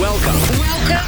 Welcome.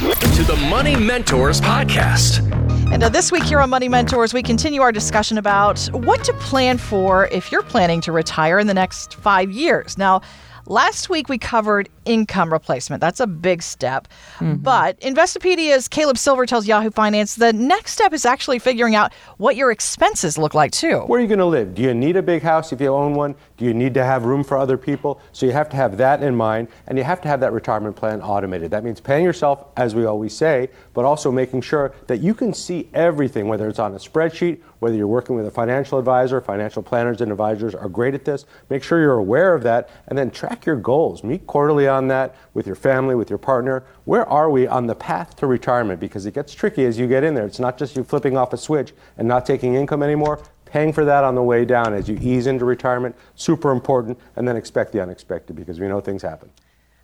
Welcome to the Money Mentors Podcast. And uh, this week here on Money Mentors, we continue our discussion about what to plan for if you're planning to retire in the next five years. Now, Last week we covered income replacement. That's a big step. Mm-hmm. But Investopedia's Caleb Silver tells Yahoo Finance the next step is actually figuring out what your expenses look like too. Where are you going to live? Do you need a big house if you own one? Do you need to have room for other people? So you have to have that in mind and you have to have that retirement plan automated. That means paying yourself, as we always say, but also making sure that you can see everything, whether it's on a spreadsheet whether you're working with a financial advisor, financial planners and advisors are great at this. Make sure you're aware of that and then track your goals. Meet quarterly on that with your family, with your partner. Where are we on the path to retirement? Because it gets tricky as you get in there. It's not just you flipping off a switch and not taking income anymore. Paying for that on the way down as you ease into retirement, super important, and then expect the unexpected because we know things happen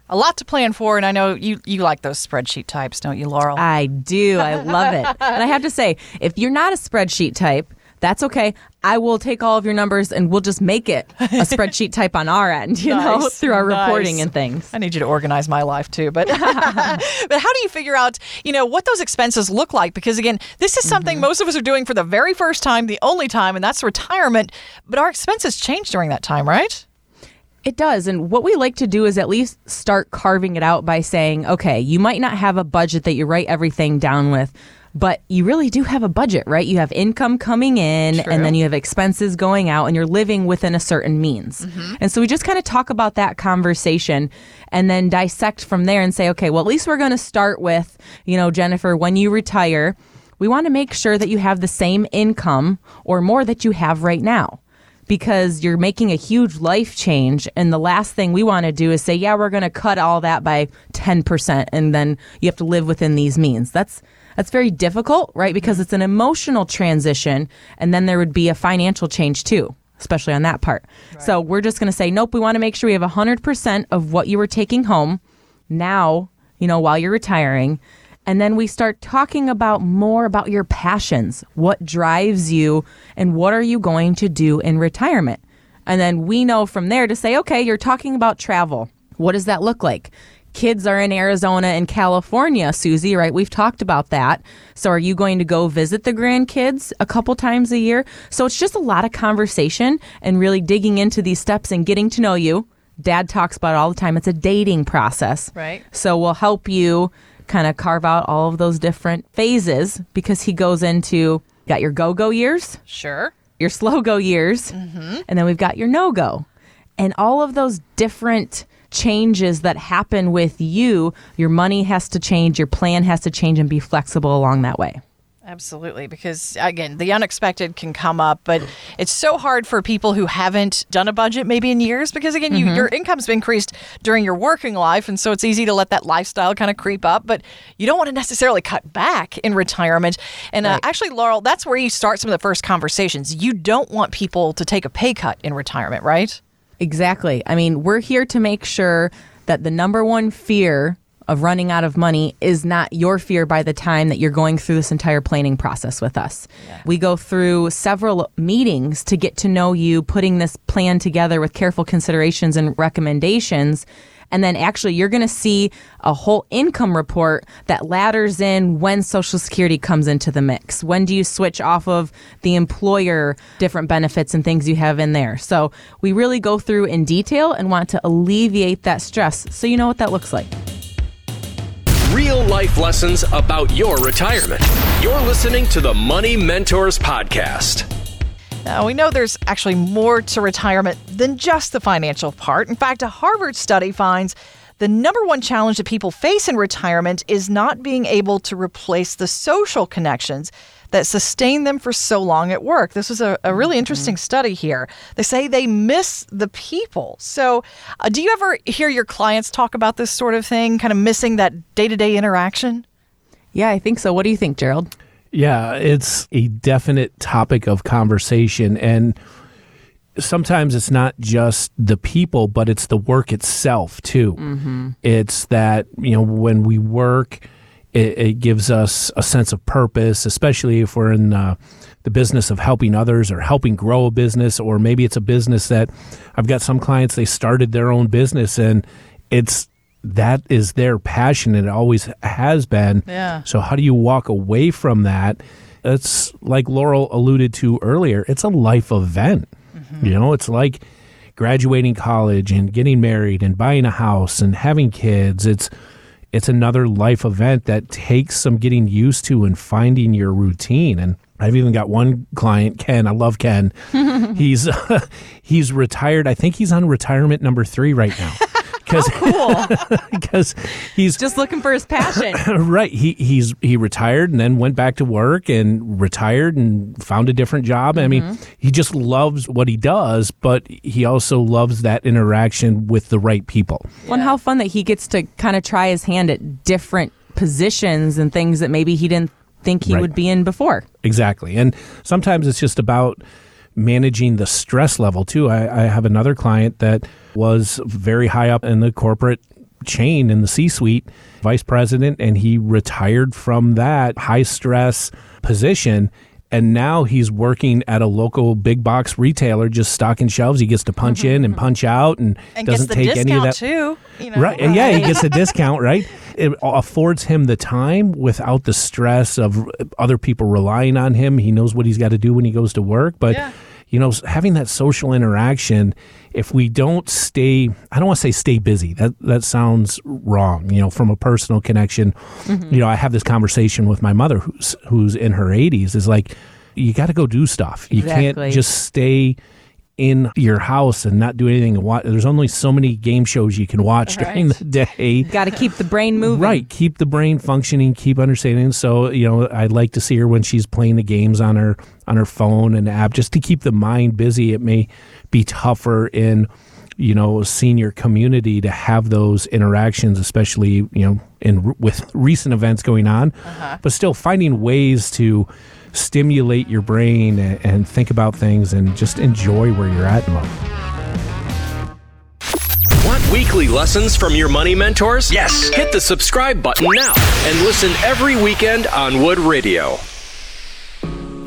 a lot to plan for, and I know you you like those spreadsheet types, don't you, Laurel? I do. I love it. and I have to say, if you're not a spreadsheet type, that's okay. I will take all of your numbers and we'll just make it a spreadsheet type on our end, you nice, know, through our nice. reporting and things. I need you to organize my life too. But but how do you figure out, you know, what those expenses look like? Because again, this is something mm-hmm. most of us are doing for the very first time, the only time, and that's retirement. But our expenses change during that time, right? It does. And what we like to do is at least start carving it out by saying, okay, you might not have a budget that you write everything down with, but you really do have a budget, right? You have income coming in True. and then you have expenses going out and you're living within a certain means. Mm-hmm. And so we just kind of talk about that conversation and then dissect from there and say, okay, well, at least we're going to start with, you know, Jennifer, when you retire, we want to make sure that you have the same income or more that you have right now because you're making a huge life change. And the last thing we want to do is say, yeah, we're going to cut all that by 10%, and then you have to live within these means. That's that's very difficult, right? Because mm-hmm. it's an emotional transition, and then there would be a financial change too especially on that part. Right. So we're just going to say, nope, we want to make sure we have 100% of what you were taking home now, you know, while you're retiring. And then we start talking about more about your passions, what drives you, and what are you going to do in retirement. And then we know from there to say, okay, you're talking about travel. What does that look like? Kids are in Arizona and California, Susie, right? We've talked about that. So, are you going to go visit the grandkids a couple times a year? So, it's just a lot of conversation and really digging into these steps and getting to know you. Dad talks about it all the time. It's a dating process. Right. So, we'll help you kind of carve out all of those different phases because he goes into got your go go years, sure, your slow go years, mm-hmm. and then we've got your no go. And all of those different changes that happen with you, your money has to change, your plan has to change, and be flexible along that way. Absolutely, because again, the unexpected can come up, but it's so hard for people who haven't done a budget maybe in years because again, mm-hmm. you, your income's been increased during your working life, and so it's easy to let that lifestyle kind of creep up. But you don't want to necessarily cut back in retirement. And uh, right. uh, actually, Laurel, that's where you start some of the first conversations. You don't want people to take a pay cut in retirement, right? Exactly. I mean, we're here to make sure that the number one fear of running out of money is not your fear by the time that you're going through this entire planning process with us. Yeah. We go through several meetings to get to know you, putting this plan together with careful considerations and recommendations. And then actually, you're going to see a whole income report that ladders in when Social Security comes into the mix. When do you switch off of the employer different benefits and things you have in there? So we really go through in detail and want to alleviate that stress so you know what that looks like real life lessons about your retirement. You're listening to the Money Mentors Podcast. Now, we know there's actually more to retirement than just the financial part. In fact, a Harvard study finds the number one challenge that people face in retirement is not being able to replace the social connections that sustain them for so long at work. This was a, a really mm-hmm. interesting mm-hmm. study here. They say they miss the people. So, uh, do you ever hear your clients talk about this sort of thing, kind of missing that day to day interaction? Yeah, I think so. What do you think, Gerald? Yeah, it's a definite topic of conversation. And sometimes it's not just the people, but it's the work itself, too. Mm-hmm. It's that, you know, when we work, it, it, gives us a sense of purpose, especially if we're in uh, the business of helping others or helping grow a business, or maybe it's a business that I've got some clients, they started their own business and it's that is their passion and it always has been. Yeah. So how do you walk away from that? It's like Laurel alluded to earlier. It's a life event. You know, it's like graduating college and getting married and buying a house and having kids. It's it's another life event that takes some getting used to and finding your routine. And I've even got one client, Ken. I love Ken. he's uh, he's retired. I think he's on retirement number three right now. Because because oh, he's Just looking for his passion. right. He he's he retired and then went back to work and retired and found a different job. I mean, mm-hmm. he just loves what he does, but he also loves that interaction with the right people. Well, and how fun that he gets to kind of try his hand at different positions and things that maybe he didn't think he Right. would be in before. Exactly. And sometimes it's just about managing the stress level too. I, I have another client that was very high up in the corporate chain in the C suite, vice president, and he retired from that high stress position. And now he's working at a local big box retailer, just stocking shelves. He gets to punch mm-hmm, in and mm-hmm. punch out, and, And doesn't take any of that. too. You know? Right. Yeah, he gets a discount, right? It affords him the time without the stress of other people relying on him. He knows what he's got to do when he goes to work. But, Yeah. you know, having that social interaction, if we don't stay, I don't want to say stay busy. That that sounds wrong, you know, from a personal connection. Mm-hmm. You know, I have this conversation with my mother who's who's in her 80s is like you got to go do stuff. You Exactly. can't just stay in your house and not do anything. and Watch. There's only so many game shows you can watch during the day. Got to keep the brain moving. Right, keep the brain functioning, keep understanding. So you know, I like to see her when she's playing the games on her on her phone and app, just to keep the mind busy. It may be tougher in you know senior community to have those interactions, especially you know in with recent events going on, uh-huh. but still finding ways to stimulate your brain and, and think about things and just enjoy where you're at in life. Want weekly lessons from your money mentors? Yes. Hit the subscribe button now and listen every weekend on Wood Radio.